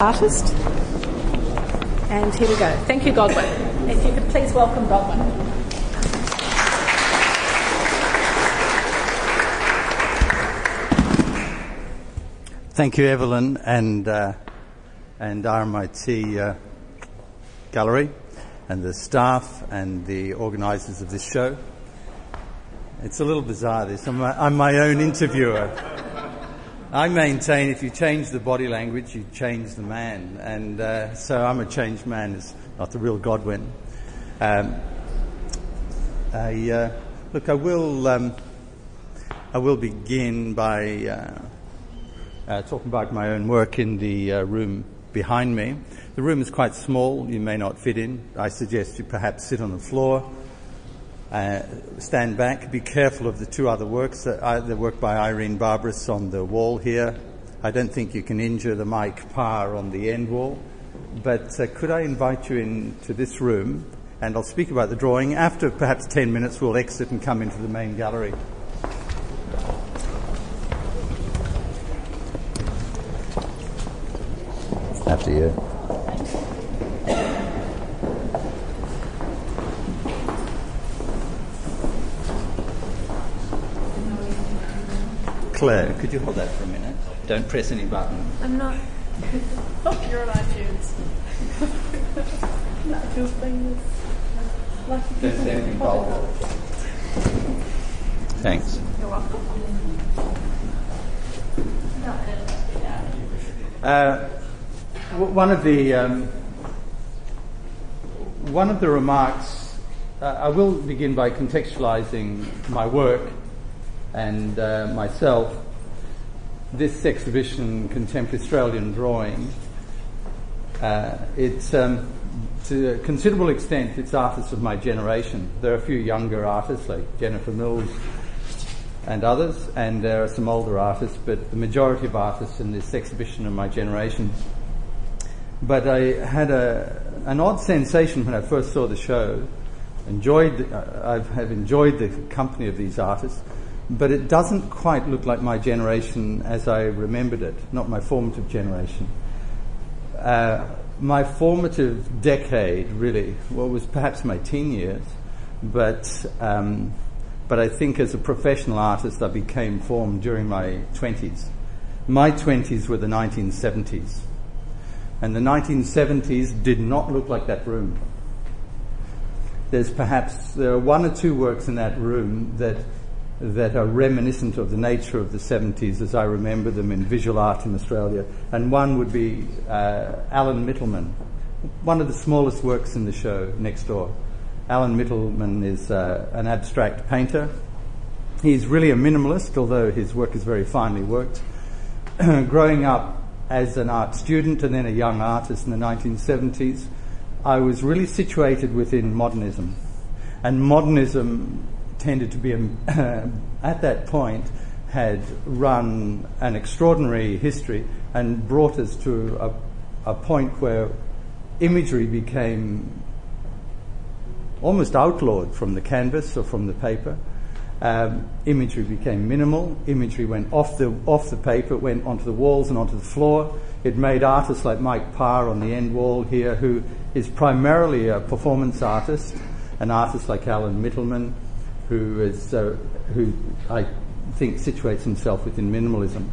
artist. And here we go. Thank you, Godwin. If you could please welcome Godwin. Thank you, Evelyn, and uh, and RMIT uh, Gallery, and the staff and the organisers of this show. It's a little bizarre. This I'm my, I'm my own interviewer. I maintain if you change the body language, you change the man. And uh, so I'm a changed man, is not the real Godwin. Um, I, uh, look, I will, um, I will begin by uh, uh talking about my own work in the uh, room behind me. The room is quite small, you may not fit in. I suggest you perhaps sit on the floor uh, stand back. Be careful of the two other works, uh, the work by Irene Barberis on the wall here. I don't think you can injure the Mike Parr on the end wall. But uh, could I invite you into this room and I'll speak about the drawing. After perhaps 10 minutes, we'll exit and come into the main gallery. After you. Claire, could you hold that for a minute? Don't press any button. I'm not. oh, you're on iTunes. not two fingers. Don't say anything vulgar. Thanks. You're welcome. Uh, one of the um, one of the remarks. Uh, I will begin by contextualizing my work and uh, myself, this exhibition, Contemporary Australian Drawing, uh, it's um, to a considerable extent it's artists of my generation. There are a few younger artists like Jennifer Mills and others, and there are some older artists, but the majority of artists in this exhibition are my generation. But I had a, an odd sensation when I first saw the show. Enjoyed, uh, I have enjoyed the company of these artists, but it doesn't quite look like my generation as I remembered it, not my formative generation. Uh, my formative decade, really, well, was perhaps my teen years, but, um, but I think as a professional artist, I became formed during my 20s. My 20s were the 1970s. And the 1970s did not look like that room. There's perhaps, there are one or two works in that room that that are reminiscent of the nature of the 70s as I remember them in visual art in Australia. And one would be uh, Alan Mittelman, one of the smallest works in the show next door. Alan Mittelman is uh, an abstract painter. He's really a minimalist, although his work is very finely worked. Growing up as an art student and then a young artist in the 1970s, I was really situated within modernism. And modernism tended to be, uh, at that point, had run an extraordinary history and brought us to a, a point where imagery became almost outlawed from the canvas or from the paper. Um, imagery became minimal. Imagery went off the off the paper, went onto the walls and onto the floor. It made artists like Mike Parr on the end wall here, who is primarily a performance artist, an artist like Alan Mittelman, who is uh, who I think situates himself within minimalism,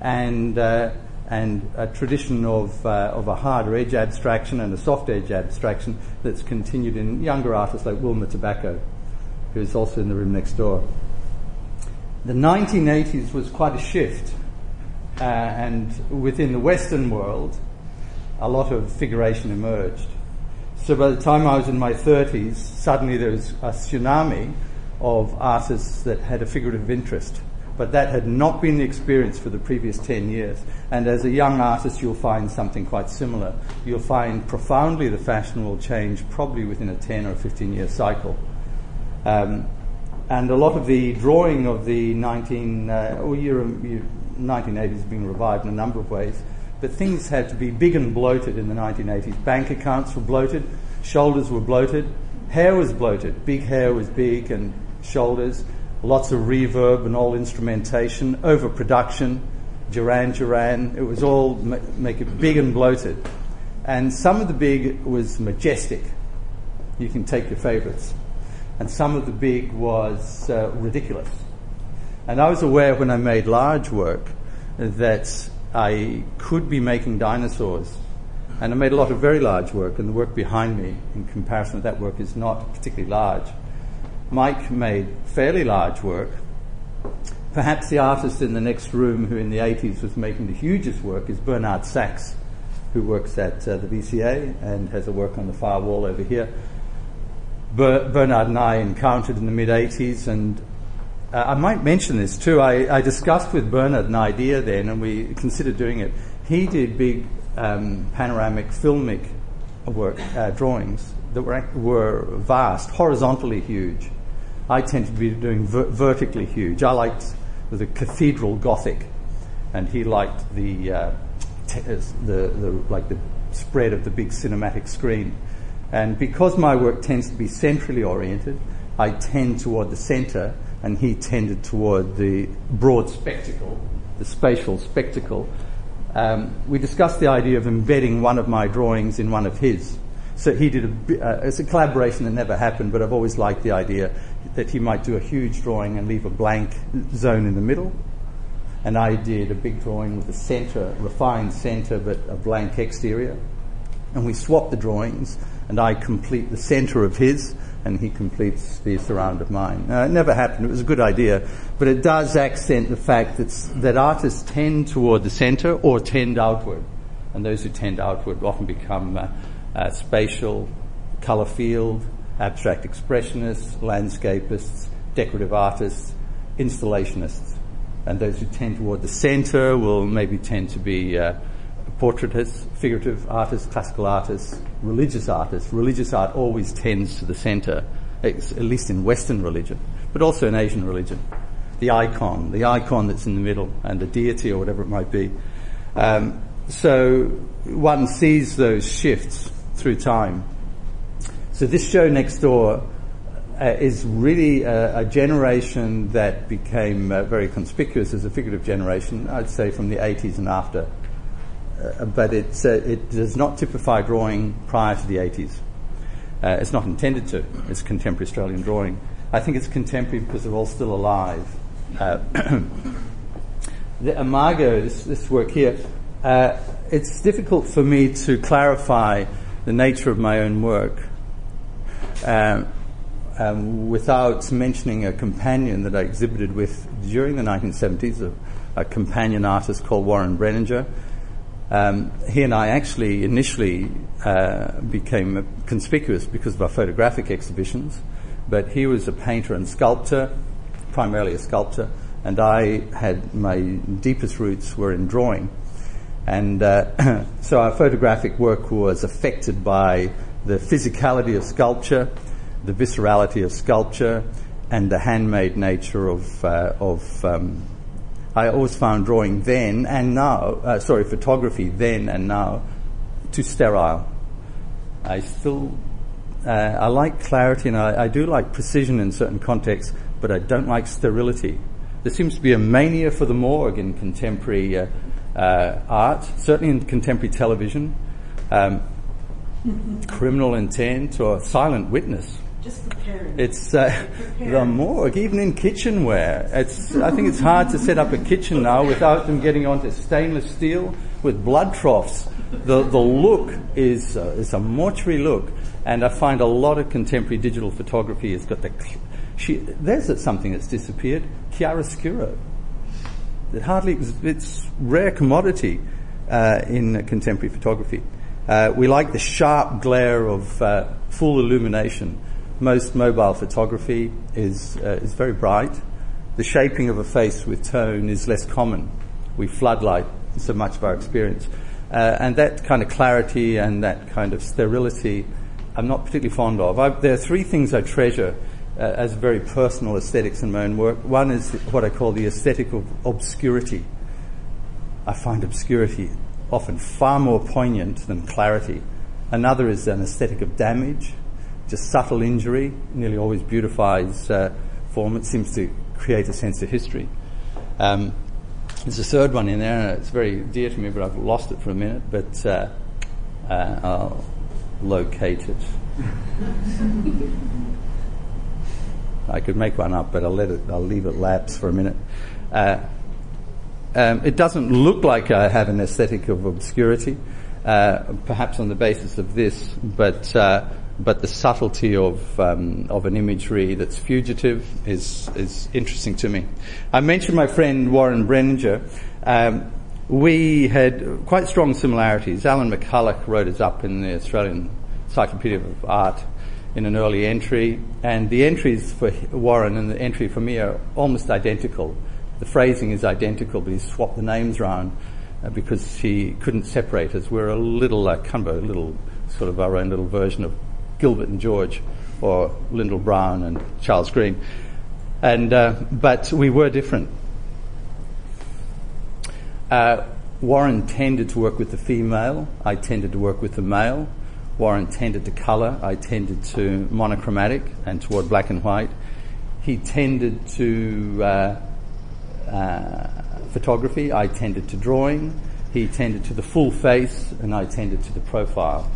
and uh, and a tradition of uh, of a harder edge abstraction and a soft edge abstraction that's continued in younger artists like Wilma Tabacco, who is also in the room next door. The 1980s was quite a shift, uh, and within the Western world, a lot of figuration emerged. So by the time I was in my 30s, suddenly there was a tsunami of artists that had a figurative interest. But that had not been the experience for the previous 10 years. And as a young artist, you'll find something quite similar. You'll find profoundly the fashion will change probably within a 10 or 15 year cycle. Um, and a lot of the drawing of the 19, uh, year 1980s has been revived in a number of ways. But things had to be big and bloated in the 1980s. Bank accounts were bloated, shoulders were bloated, hair was bloated. Big hair was big and shoulders, lots of reverb and all instrumentation, overproduction, Duran Duran. It was all ma- make it big and bloated. And some of the big was majestic. You can take your favorites. And some of the big was uh, ridiculous. And I was aware when I made large work that I could be making dinosaurs. And I made a lot of very large work, and the work behind me, in comparison with that work, is not particularly large. Mike made fairly large work. Perhaps the artist in the next room who in the 80s was making the hugest work is Bernard Sachs, who works at uh, the VCA and has a work on the far wall over here. Ber- Bernard and I encountered in the mid 80s, and uh, I might mention this too. I, I, discussed with Bernard an idea then, and we considered doing it. He did big um, panoramic filmic work, uh, drawings that were, were vast, horizontally huge. I tend to be doing ver- vertically huge. I liked the cathedral Gothic, and he liked the, uh, t- the, the like the spread of the big cinematic screen. And because my work tends to be centrally oriented, I tend toward the center, and he tended toward the broad spectacle, the spatial spectacle. Um, we discussed the idea of embedding one of my drawings in one of his. So he did a, uh, it's a collaboration that never happened, but I've always liked the idea that he might do a huge drawing and leave a blank zone in the middle. And I did a big drawing with a center, refined center, but a blank exterior. And we swapped the drawings, and I complete the center of his, and he completes the surround of mine. It never happened. It was a good idea, but it does accent the fact that, that artists tend toward the center or tend outward. And those who tend outward often become uh, uh, spatial, color field, abstract expressionists, landscapists, decorative artists, installationists. And those who tend toward the center will maybe tend to be uh, portraitists, figurative artists, classical artists, religious artists. Religious art always tends to the center, at least in Western religion, but also in Asian religion. The icon, the icon that's in the middle, and the deity or whatever it might be. Um, so one sees those shifts through time. So this show next door uh, is really a, a, generation that became uh, very conspicuous as a figurative generation, I'd say from the 80s and after. Uh, but uh, it does not typify drawing prior to the 80s. Uh, it's not intended to. It's contemporary Australian drawing. I think it's contemporary because they're all still alive. Uh, the Imago, this, this work here, it's difficult for me to clarify the nature of my own work um, um, without mentioning a companion that I exhibited with during the 1970s, a, a companion artist called Warren Breninger. Um, he and I actually initially uh, became conspicuous because of our photographic exhibitions, but he was a painter and sculptor, primarily a sculptor, and I had my deepest roots were in drawing. And uh, so our photographic work was affected by the physicality of sculpture, the viscerality of sculpture, and the handmade nature of, uh, of um, I always found drawing then and now, uh, sorry, photography then and now, too sterile. I still, uh, I like clarity and I, I, do like precision in certain contexts, but I don't like sterility. There seems to be a mania for the morgue in contemporary uh, uh, art, certainly in contemporary television. Um, criminal intent or silent witness. Just preparing. It's uh, the morgue, even in kitchenware. It's, I think it's hard to set up a kitchen now without them getting onto stainless steel with blood troughs. The, the look is, uh, is a mortuary look, and I find a lot of contemporary digital photography has got the. She, there's something that's disappeared chiaroscuro. It hardly, it's rare commodity uh, in contemporary photography. Uh, we like the sharp glare of uh, full illumination. Most mobile photography is, uh, is very bright. The shaping of a face with tone is less common. We floodlight so much of our experience. Uh, and that kind of clarity and that kind of sterility, I'm not particularly fond of. I, there are three things I treasure uh, as very personal aesthetics in my own work. One is what I call the aesthetic of obscurity. I find obscurity often far more poignant than clarity. Another is an aesthetic of damage, just subtle injury, nearly always beautifies uh, form. It seems to create a sense of history. Um, there's a third one in there, and it's very dear to me, but I've lost it for a minute. But uh, uh, I'll locate it. I could make one up, but I'll let it. I'll leave it lapse for a minute. Uh, um, it doesn't look like I have an aesthetic of obscurity, uh, perhaps on the basis of this, but uh, but the subtlety of um, of an imagery that's fugitive is is interesting to me. I mentioned my friend Warren Breninger. Um, we had quite strong similarities. Alan McCulloch wrote us up in the Australian Encyclopedia of Art in an early entry, and the entries for Warren and the entry for me are almost identical. The phrasing is identical, but he swapped the names around uh, because he couldn't separate us. We're a little, uh, kind of a little, sort of our own little version of Gilbert and George, or Lyndall Brown and Charles Green. And, uh, but we were different. Uh, Warren tended to work with the female. I tended to work with the male. Warren tended to colour. I tended to monochromatic and toward black and white. He tended to uh, uh, photography. I tended to drawing. He tended to the full face, and I tended to the profile.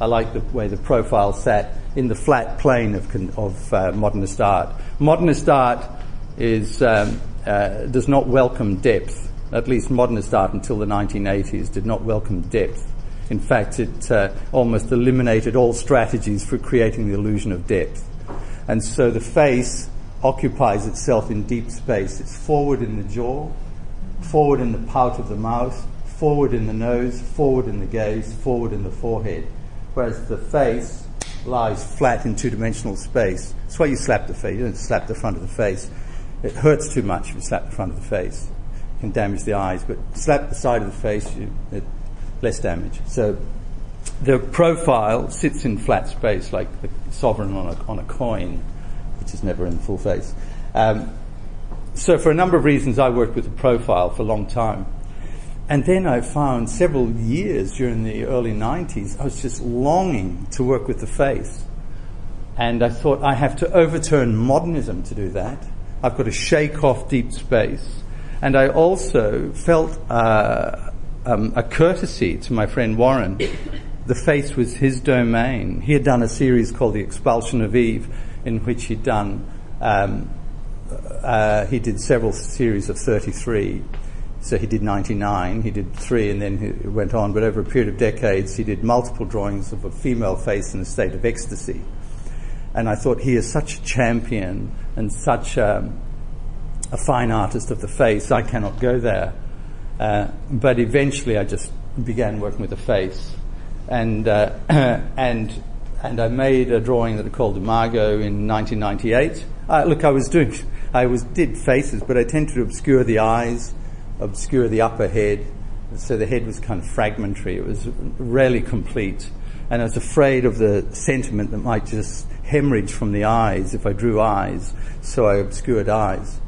I like the way the profile sat in the flat plane of, of uh, modernist art. Modernist art is, um, uh, does not welcome depth. At least modernist art until the 1980s did not welcome depth. In fact, it uh, almost eliminated all strategies for creating the illusion of depth. And so the face occupies itself in deep space. It's forward in the jaw, forward in the pout of the mouth, forward in the nose, forward in the gaze, forward in the forehead. Whereas the face lies flat in two dimensional space. That's why you slap the face. You don't slap the front of the face. It hurts too much if you slap the front of the face. It can damage the eyes, but slap the side of the face, you, it, less damage. So the profile sits in flat space like the sovereign on a, on a coin, which is never in full face. Um, so for a number of reasons, I worked with the profile for a long time. And then I found several years during the early 90s, I was just longing to work with the face. And I thought I have to overturn modernism to do that. I've got to shake off deep space. And I also felt uh, um, a courtesy to my friend Warren. The face was his domain. He had done a series called The Expulsion of Eve, in which he'd done, um, uh, he did several series of 33. So he did 99, he did three, and then he went on. But over a period of decades, he did multiple drawings of a female face in a state of ecstasy. And I thought he is such a champion and such um, a fine artist of the face, I cannot go there. Uh, but eventually, I just began working with the face, and uh, and and I made a drawing that I called Imago in 1998. Uh, look, I was doing, I was did faces, but I tended to obscure the eyes, obscure the upper head, so the head was kind of fragmentary. It was rarely complete, and I was afraid of the sentiment that might just hemorrhage from the eyes if I drew eyes, so I obscured eyes.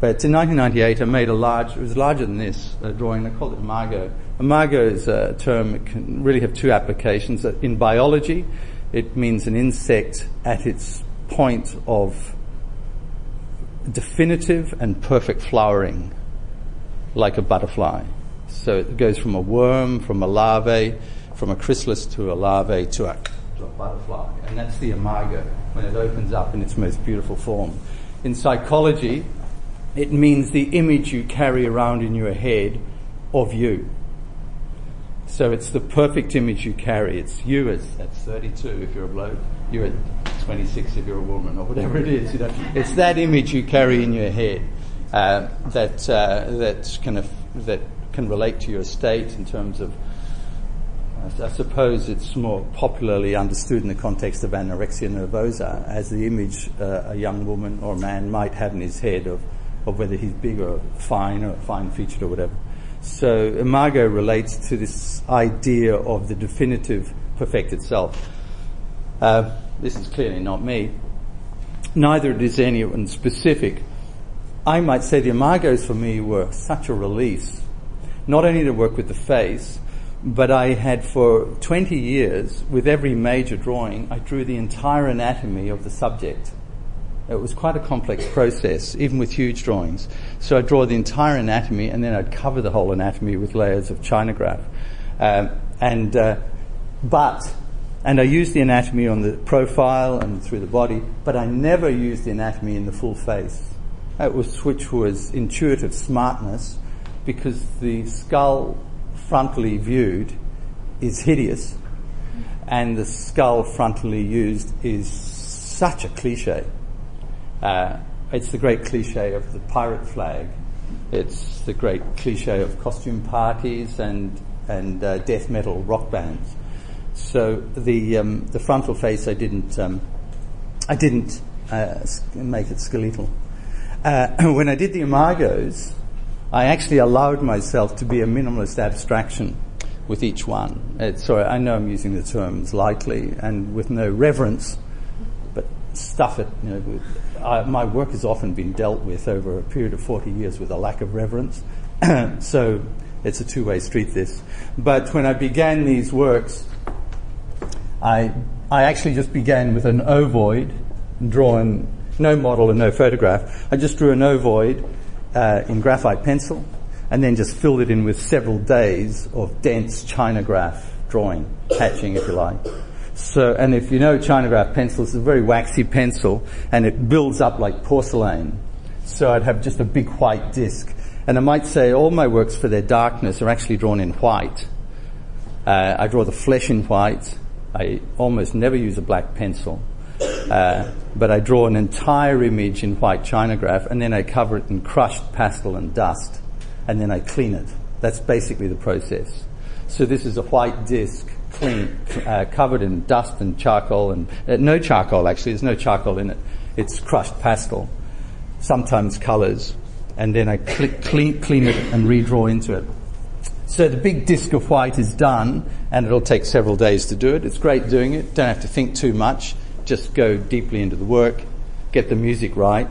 But in 1998, I made a large, it was larger than this, drawing. I called it Imago. Imago is a term that can really have two applications. In biology, it means an insect at its point of definitive and perfect flowering, like a butterfly. So it goes from a worm, from a larvae, from a chrysalis to a larvae to a, to a butterfly. And that's the imago, when it opens up in its most beautiful form. In psychology, it means the image you carry around in your head of you. So it's the perfect image you carry. It's you at, at 32 if you're a bloke, you're at 26 if you're a woman, or whatever it is. You know, it's that image you carry in your head uh, that uh, that kind of that can relate to your state in terms of. I suppose it's more popularly understood in the context of anorexia nervosa as the image uh, a young woman or man might have in his head of of whether he's big or fine or fine featured or whatever. So Imago relates to this idea of the definitive perfected self. Uh, this is clearly not me. Neither is anyone specific. I might say the Imagos for me were such a release, not only to work with the face, but I had for 20 years, with every major drawing, I drew the entire anatomy of the subject It was quite a complex process, even with huge drawings. So I'd draw the entire anatomy and then I'd cover the whole anatomy with layers of Chinagraph. Um, and, uh, but, and I used the anatomy on the profile and through the body, but I never used the anatomy in the full face. That was, which was intuitive smartness because the skull frontally viewed is hideous and the skull frontally used is such a cliche. Uh, it's the great cliche of the pirate flag. It's the great cliche of costume parties and and uh, death metal rock bands. So the um, the frontal face I didn't um, I didn't uh, make it skeletal. Uh, when I did the Imagos, I actually allowed myself to be a minimalist abstraction with each one. Sorry, I know I'm using the terms lightly and with no reverence, but stuff it. You know, I, my work has often been dealt with over a period of 40 years with a lack of reverence. so it's a two-way street. This, but when I began these works, I I actually just began with an ovoid, drawn no model and no photograph. I just drew an ovoid uh, in graphite pencil and then just filled it in with several days of dense Chinagraph drawing, hatching if you like. So, and if you know Chinagraph pencil, it's a very waxy pencil and it builds up like porcelain. So I'd have just a big white disc. And I might say all my works for their darkness are actually drawn in white. Uh, I draw the flesh in white. I almost never use a black pencil. Uh, but I draw an entire image in white Chinagraph and then I cover it in crushed pastel and dust and then I clean it. That's basically the process. So this is a white disc, clean, uh, covered in dust and charcoal, and uh, no charcoal actually. There's no charcoal in it. It's crushed pastel, sometimes colours, and then I cl- clean, clean it and redraw into it. So the big disc of white is done, and it'll take several days to do it. It's great doing it. Don't have to think too much. Just go deeply into the work, get the music right,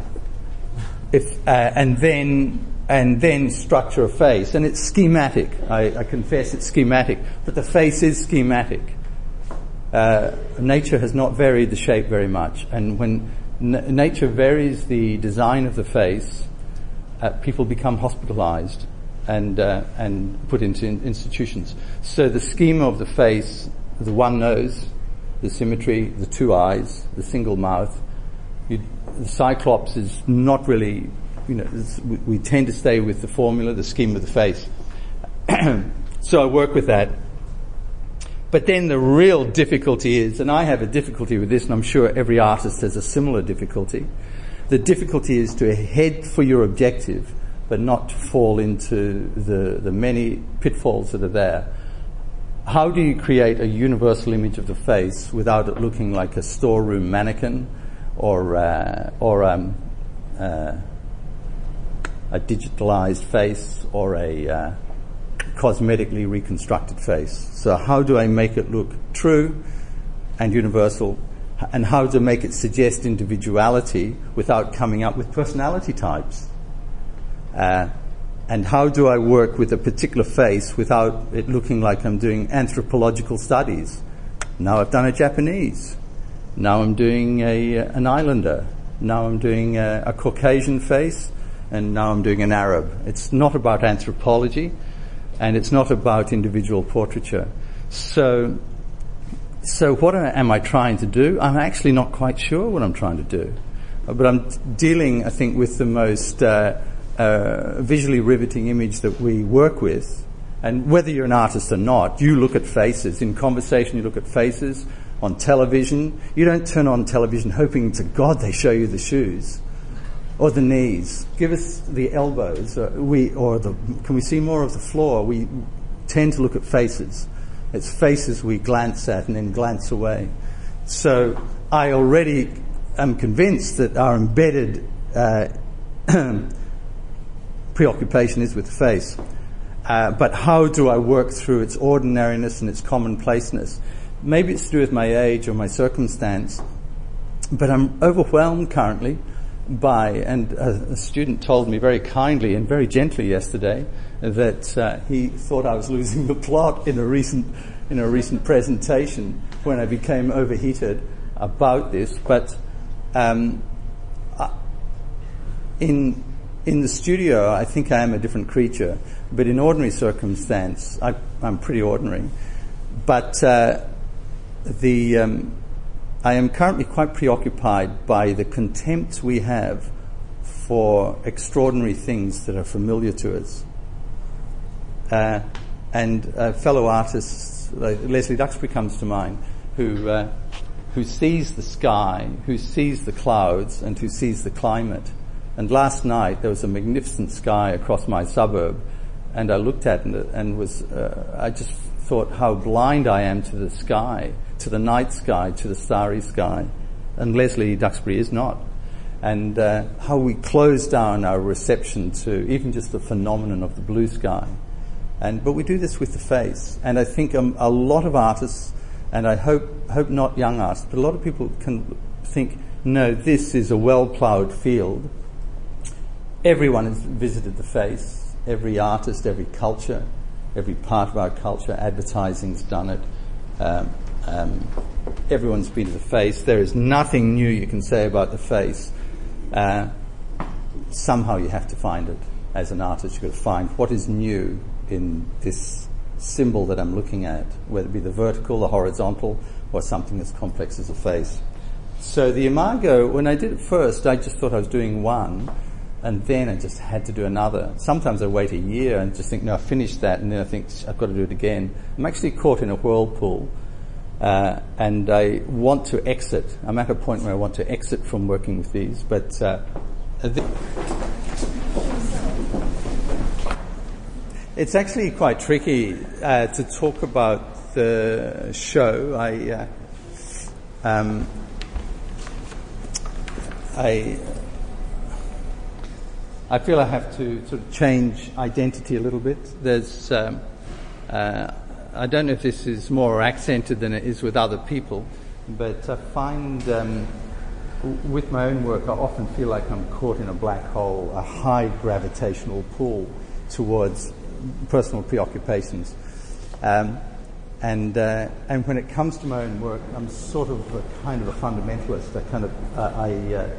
if, uh, and then and then structure a face. And it's schematic. I, I confess it's schematic, but the face is schematic. Uh, nature has not varied the shape very much, and when n- nature varies the design of the face, uh, people become hospitalized and uh, and put into in- institutions. So the schema of the face, the one nose, the symmetry, the two eyes, the single mouth, you, the cyclops is not really you know, we, tend to stay with the formula, the scheme of the face. so I work with that. But then the real difficulty is, and I have a difficulty with this, and I'm sure every artist has a similar difficulty. The difficulty is to head for your objective, but not to fall into the, the many pitfalls that are there. How do you create a universal image of the face without it looking like a storeroom mannequin or, uh, or um, uh, a digitalized face or a uh, cosmetically reconstructed face. So how do I make it look true and universal and how to make it suggest individuality without coming up with personality types? Uh, and how do I work with a particular face without it looking like I'm doing anthropological studies? Now I've done a Japanese. Now I'm doing a, an islander. Now I'm doing a, a Caucasian face and now I'm doing an Arab. It's not about anthropology, and it's not about individual portraiture. So, so what am I trying to do? I'm actually not quite sure what I'm trying to do, but I'm dealing, I think, with the most uh, uh, visually riveting image that we work with. And whether you're an artist or not, you look at faces. In conversation, you look at faces. On television, you don't turn on television hoping to God they show you the shoes or the knees. Give us the elbows. Uh, we or the. Can we see more of the floor? We tend to look at faces. It's faces we glance at and then glance away. So I already am convinced that our embedded uh, preoccupation is with the face. Uh, but how do I work through its ordinariness and its commonplaceness? Maybe it's to do with my age or my circumstance, but I'm overwhelmed currently by, and a, student told me very kindly and very gently yesterday that uh, he thought I was losing the plot in a recent in a recent presentation when I became overheated about this. But um, in in the studio, I think I am a different creature, but in ordinary circumstance, I, am pretty ordinary. But uh, the um, I am currently quite preoccupied by the contempt we have for extraordinary things that are familiar to us. Uh, and uh, fellow artists, like Lesley Duxbury comes to mind, who uh, who sees the sky, who sees the clouds, and who sees the climate and last night there was a magnificent sky across my suburb, and I looked at it and was, uh, I just thought how blind I am to the sky, to the night sky, to the starry sky. And Lesley Duxbury is not. And uh, how we close down our reception to even just the phenomenon of the blue sky. And, but we do this with the face. And I think um, a lot of artists, and I hope, hope not young artists, but a lot of people can think, no, this is a well ploughed field everyone has visited the face, every artist, every culture, every part of our culture, advertising's done it. Um, um, everyone's been to the face. There is nothing new you can say about the face. Uh, somehow you have to find it. As an artist, you've got to find what is new in this symbol that I'm looking at, whether it be the vertical, the horizontal, or something as complex as a face. So the Imago, when I did it first, I just thought I was doing one and then I just had to do another. Sometimes I wait a year and just think, no, I finished that, and then I think I've got to do it again. I'm actually caught in a whirlpool, uh, and I want to exit. I'm at a point where I want to exit from working with these, but. Uh, it's actually quite tricky uh, to talk about the show. I, uh, um, I I feel I have to sort of change identity a little bit. There's, um, uh, I don't know if this is more accented than it is with other people, but I find um, with my own work, I often feel like I'm caught in a black hole, a high gravitational pull towards personal preoccupations. Um, and, uh, and when it comes to my own work, I'm sort of a kind of a fundamentalist. I kind of, uh, I, uh,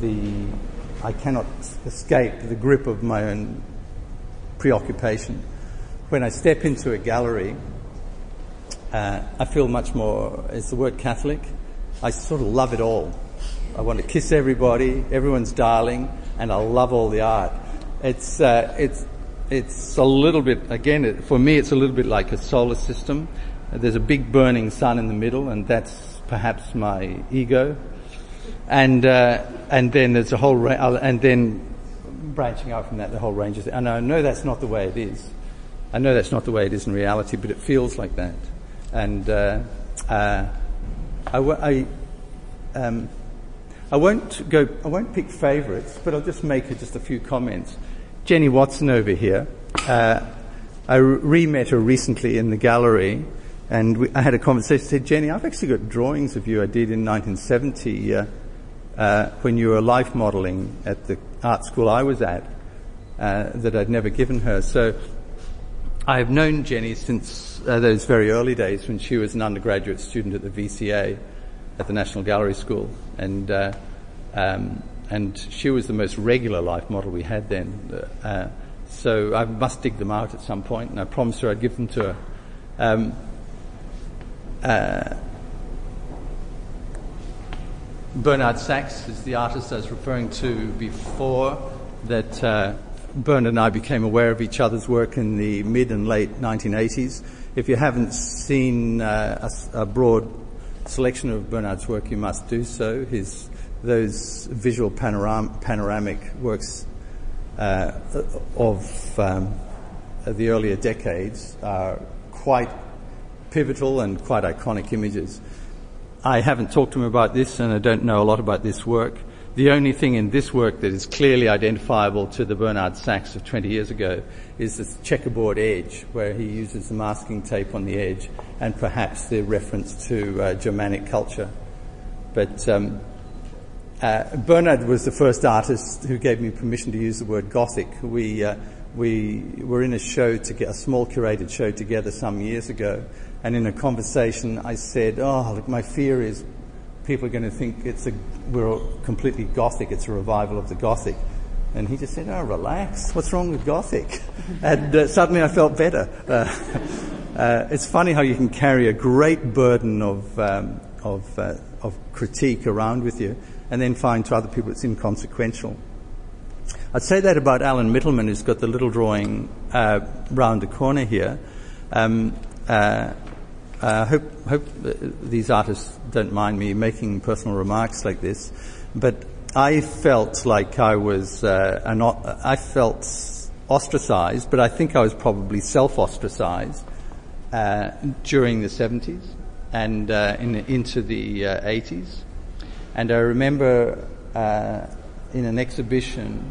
the I cannot escape the grip of my own preoccupation. When I step into a gallery, uh, I feel much more, is the word Catholic? I sort of love it all. I want to kiss everybody, everyone's darling, and I love all the art. It's, uh, it's, it's a little bit, again, it, for me, it's a little bit like a solar system. There's a big burning sun in the middle, and that's perhaps my ego and uh, and then there's a whole ra- uh, and then branching out from that, the whole range of. And I know that's not the way it is. I know that's not the way it is in reality, but it feels like that. And uh, uh, I, w- I, um, I won't go. I won't pick favourites, but I'll just make just a few comments. Jenny Watson over here. Uh, I re met her recently in the gallery, and we, I had a conversation. Said, Jenny, I've actually got drawings of you I did in 1970 uh, uh, when you were life modeling at the art school I was at uh, that I'd never given her. So I've known Jenny since uh, those very early days when she was an undergraduate student at the VCA at the National Gallery School. And, uh, um, and she was the most regular life model we had then. Uh, so I must dig them out at some point, and I promised her I'd give them to her. Um, uh, Bernard Sachs is the artist I was referring to before, that uh, Bernard and I became aware of each other's work in the mid and late 1980s. If you haven't seen uh, a, a, broad selection of Bernard's work, you must do so. His, those visual panoram- panoramic works uh, of um, the earlier decades are quite pivotal and quite iconic images. I haven't talked to him about this and I don't know a lot about this work. The only thing in this work that is clearly identifiable to the Bernard Sachs of 20 years ago is this checkerboard edge where he uses the masking tape on the edge and perhaps the reference to uh, Germanic culture. But um, uh, Bernard was the first artist who gave me permission to use the word Gothic. We, uh, we were in a show to get a small curated show together some years ago and in a conversation, I said, "Oh, look, my fear is people are going to think it's a we're completely gothic. It's a revival of the gothic." And he just said, Oh, relax. What's wrong with Gothic? and uh, suddenly I felt better. Uh, uh, it's funny how you can carry a great burden of, um, of, uh, of critique around with you and then find to other people it's inconsequential. I'd say that about Alan Mittelman, who's got the little drawing uh, round the corner here. Um, uh, I hope, hope these artists don't mind me making personal remarks like this, but I felt like I was uh, an, I felt ostracized, but I think I was probably self-ostracized uh, during the 70s and uh, in, into the 80s. Uh, and I remember uh, in an exhibition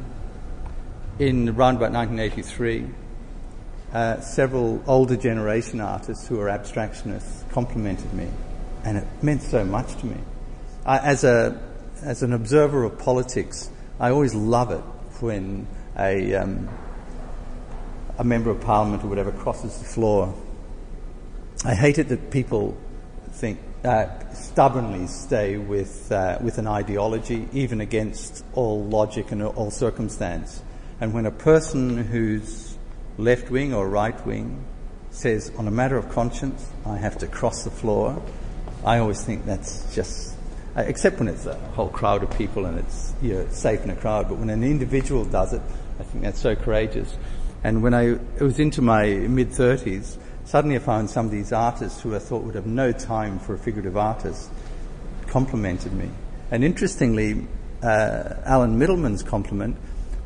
in around about 1983, uh, several older generation artists who are abstractionists complimented me, and it meant so much to me. I, as a as an observer of politics, I always love it when a um, a member of parliament or whatever crosses the floor. I hate it that people think uh, stubbornly stay with uh, with an ideology, even against all logic and all circumstance. And when a person who's left wing or right wing says, on a matter of conscience, I have to cross the floor, I always think that's just, uh, except when it's a whole crowd of people and it's you're safe in a crowd, but when an individual does it, I think that's so courageous. And when I was into my mid 30s, suddenly I found some of these artists who I thought would have no time for a figurative artist complimented me. And interestingly, uh, Alan Mittelman's compliment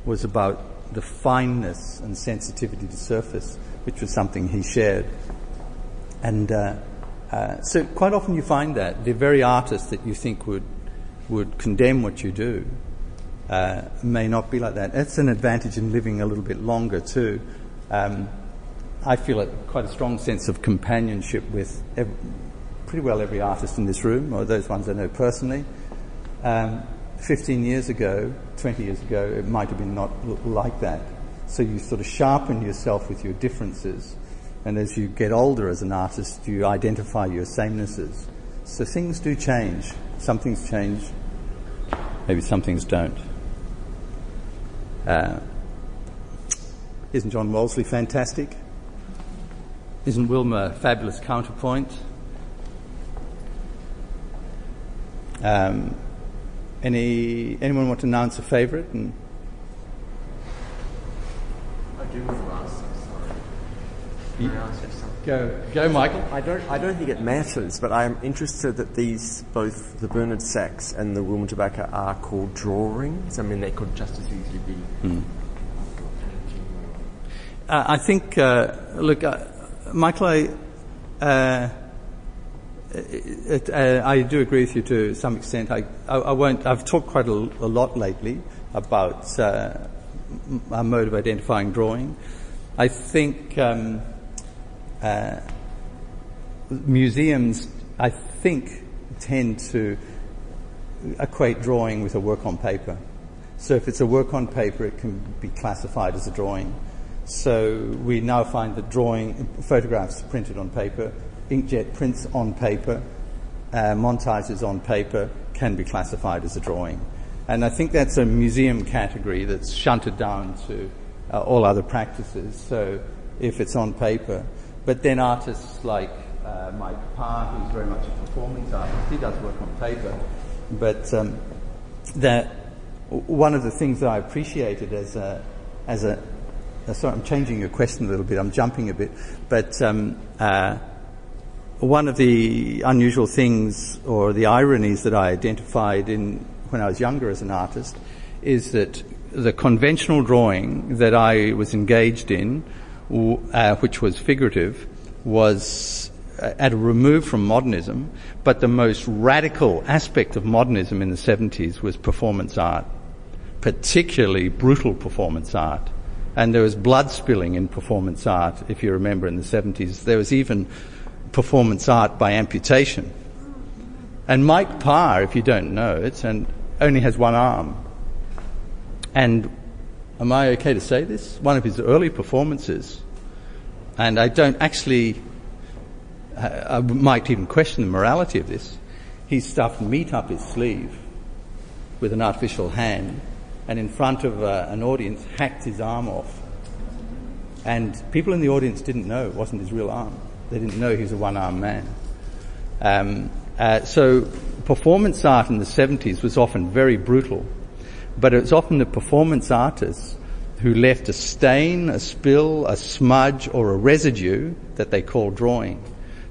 was about the fineness and sensitivity to surface, which was something he shared. And uh, uh, so quite often you find that the very artists that you think would would condemn what you do uh, may not be like that. That's an advantage in living a little bit longer too. Um, I feel quite a strong sense of companionship with pretty well every artist in this room, or those ones I know personally. Um, 15 years ago, 20 years ago, it might have been not like that. So you sort of sharpen yourself with your differences. And as you get older as an artist, you identify your samenesses. So things do change. Some things change, maybe some things don't. Uh, isn't John Wolseley fantastic? Isn't Wilma a fabulous counterpoint? Um, any anyone want to announce a favourite? And I do want to ask. Sorry. Can I ask you something? go, go, Michael. I don't. I don't think it matters, but I am interested that these both the Bernard Sachs and the Wilma Tabacco are called drawings. I mean, they could just as easily be. Hmm. Uh, I think. Uh, look, uh, Michael, I. Uh, it, uh, I do agree with you to some extent. I, I, I won't. I've talked quite a, a lot lately about uh, our mode of identifying drawing. I think um, uh, museums, I think, tend to equate drawing with a work on paper. So if it's a work on paper, it can be classified as a drawing. So we now find that drawing photographs printed on paper inkjet prints on paper, uh, montages on paper can be classified as a drawing. And I think that's a museum category that's shunted down to uh, all other practices. So if it's on paper, but then artists like uh, Mike Parr, who's very much a performance artist, he does work on paper. But um, that one of the things that I appreciated as a as a sorry, I'm changing your question a little bit. I'm jumping a bit, but um, uh, one of the unusual things or the ironies that I identified in when I was younger as an artist is that the conventional drawing that I was engaged in, uh, which was figurative, was uh, at a remove from modernism, but the most radical aspect of modernism in the 70s was performance art, particularly brutal performance art. And there was blood spilling in performance art, if you remember in the 70s. There was even performance art by amputation. And Mike Parr, if you don't know it, and only has one arm. And am I okay to say this? One of his early performances, and I don't actually, uh, I might even question the morality of this. He stuffed meat up his sleeve with an artificial hand and in front of uh, an audience hacked his arm off. And people in the audience didn't know it wasn't his real arm. They didn't know he was a one-armed man. Um, uh, so performance art in the 70s was often very brutal, but it was often the performance artists who left a stain, a spill, a smudge, or a residue that they called drawing.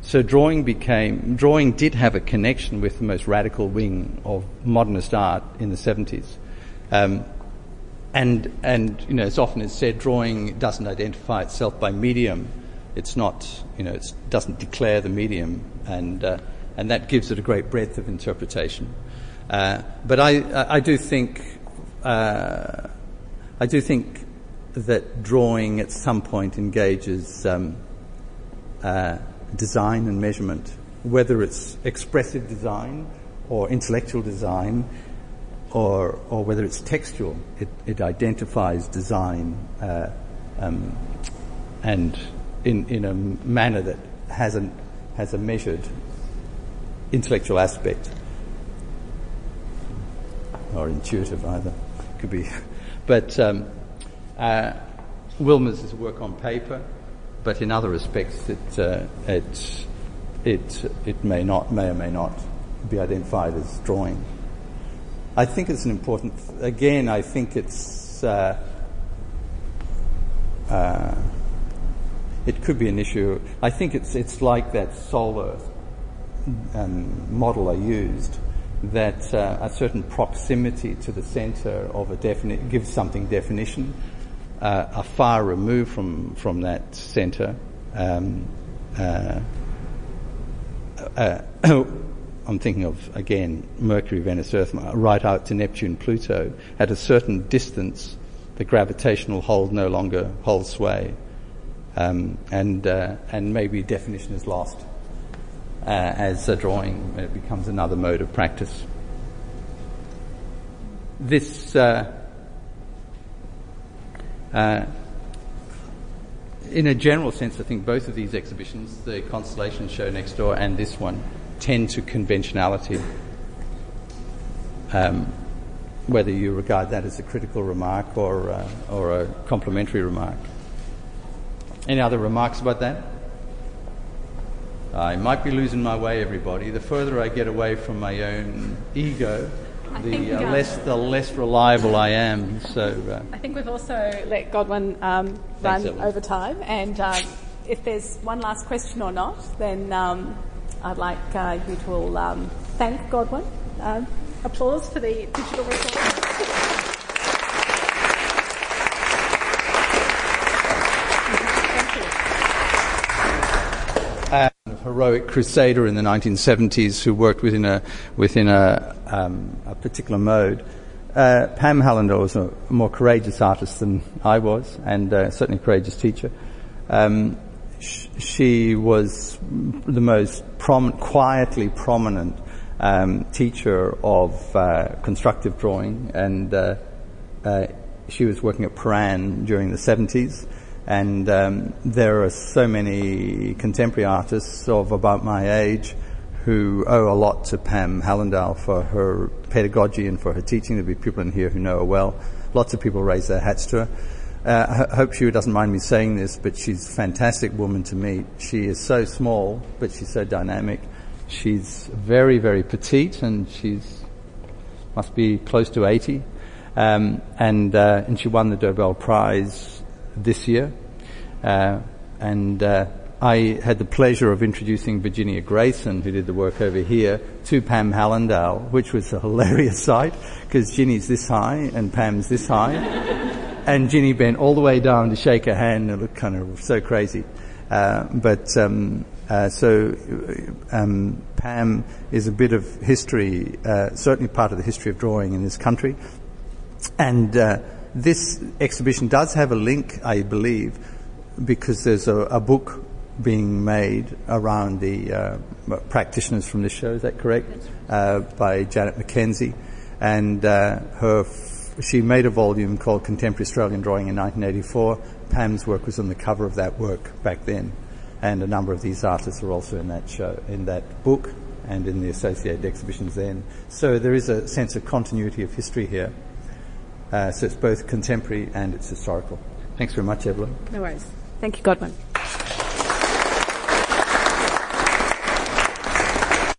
So drawing became, drawing did have a connection with the most radical wing of modernist art in the 70s. Um, and, and, you know, as often as said, drawing doesn't identify itself by medium. It's not, you know, it doesn't declare the medium, and, uh, and that gives it a great breadth of interpretation. Uh, but I, I do think, uh, I do think that drawing at some point engages um, uh, design and measurement, whether it's expressive design or intellectual design or, or whether it's textual, it, it identifies design uh, um, and in, in a manner that has, an, has a measured intellectual aspect or intuitive either could be but um, uh, Wilma's work on paper but in other respects it, uh, it, it, it may not may or may not be identified as drawing I think it's an important. Again, I think it's. Uh, uh, it could be an issue. I think it's it's like that solar um, model I used, that uh, a certain proximity to the centre of a definite gives something definition. Uh, a far removed from from that centre. Um, uh, uh I'm thinking of, again, Mercury, Venus, Earth, right out to Neptune, Pluto. At a certain distance, the gravitational hold no longer holds sway. Um, and, uh, and maybe definition is lost uh, as a drawing. It becomes another mode of practice. This, uh, uh in a general sense, I think both of these exhibitions, the Constellation Show next door and this one, tend to conventionality. Um, whether you regard that as a critical remark or, uh, or a complimentary remark. Any other remarks about that? I might be losing my way, everybody. The further I get away from my own ego, the uh, less the less reliable I am. So uh, I think we've also let Godwin um, run over time, and um, if there's one last question or not, then um, I'd like uh, you to all um, thank Godwin. Uh, applause for the digital recording. Heroic crusader in the 1970s who worked within a within a, um, a particular mode. Uh, Pam Hallandal was a more courageous artist than I was, and uh, certainly a courageous teacher. Um, she was the most prom- quietly prominent um, teacher of uh, constructive drawing, and uh, uh, she was working at Prahran during the 70s. And um, there are so many contemporary artists of about my age who owe a lot to Pam Hallandal for her pedagogy and for her teaching. There'll be people in here who know her well. Lots of people raise their hats to her. Uh, I hope she doesn't mind me saying this, but she's a fantastic woman to meet. She is so small, but she's so dynamic. She's very, very petite, and she's must be close to 80. Um, and uh, and she won the Dobell Prize this year. Uh, and uh, I had the pleasure of introducing Virginia Grayson, who did the work over here, to Pam Hallandal, which was a hilarious sight because Ginny's this high and Pam's this high. and Ginny bent all the way down to shake her hand. It looked kind of so crazy. Uh, but um, uh, so um, Pam is a bit of history, uh, certainly part of the history of drawing in this country. And uh, this exhibition does have a link, I believe, because there's a, a book being made around the uh, practitioners from this show. Is that correct? Uh, by Janet McKenzie, and her she made a volume called Contemporary Australian Drawing in 1984. Pam's work was on the cover of that work back then, and a number of these artists are also in that show, in that book, and in the associated exhibitions then. So there is a sense of continuity of history here. Uh, so it's both contemporary and it's historical. Thanks very much, Evelyn. No worries. Thank you, Godwin.